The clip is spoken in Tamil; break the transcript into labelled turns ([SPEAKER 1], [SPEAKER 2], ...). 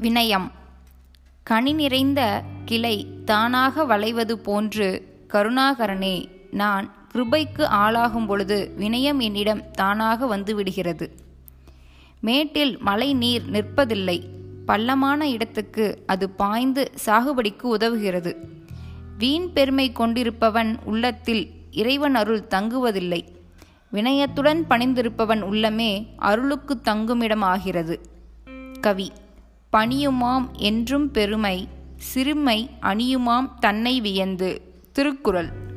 [SPEAKER 1] வினயம் கனி நிறைந்த கிளை தானாக வளைவது போன்று கருணாகரனே நான் கிருபைக்கு ஆளாகும் பொழுது வினயம் என்னிடம் தானாக வந்து விடுகிறது மேட்டில் மழை நீர் நிற்பதில்லை. பள்ளமான இடத்துக்கு அது பாய்ந்து சாகுபடிக்கு உதவுகிறது. வீண் பெருமை கொண்டிருப்பவன் உள்ளத்தில் இறைவன் அருள் தங்குவதில்லை. வினயத்துடன் பணிந்திருப்பவன் உள்ளமே அருளுக்கு தங்குமிடம் ஆகிறது கவி. பணியுமாம் என்றும் பெருமை சிறுமை அணியுமாம் தன்னை வியந்து. திருக்குறள்.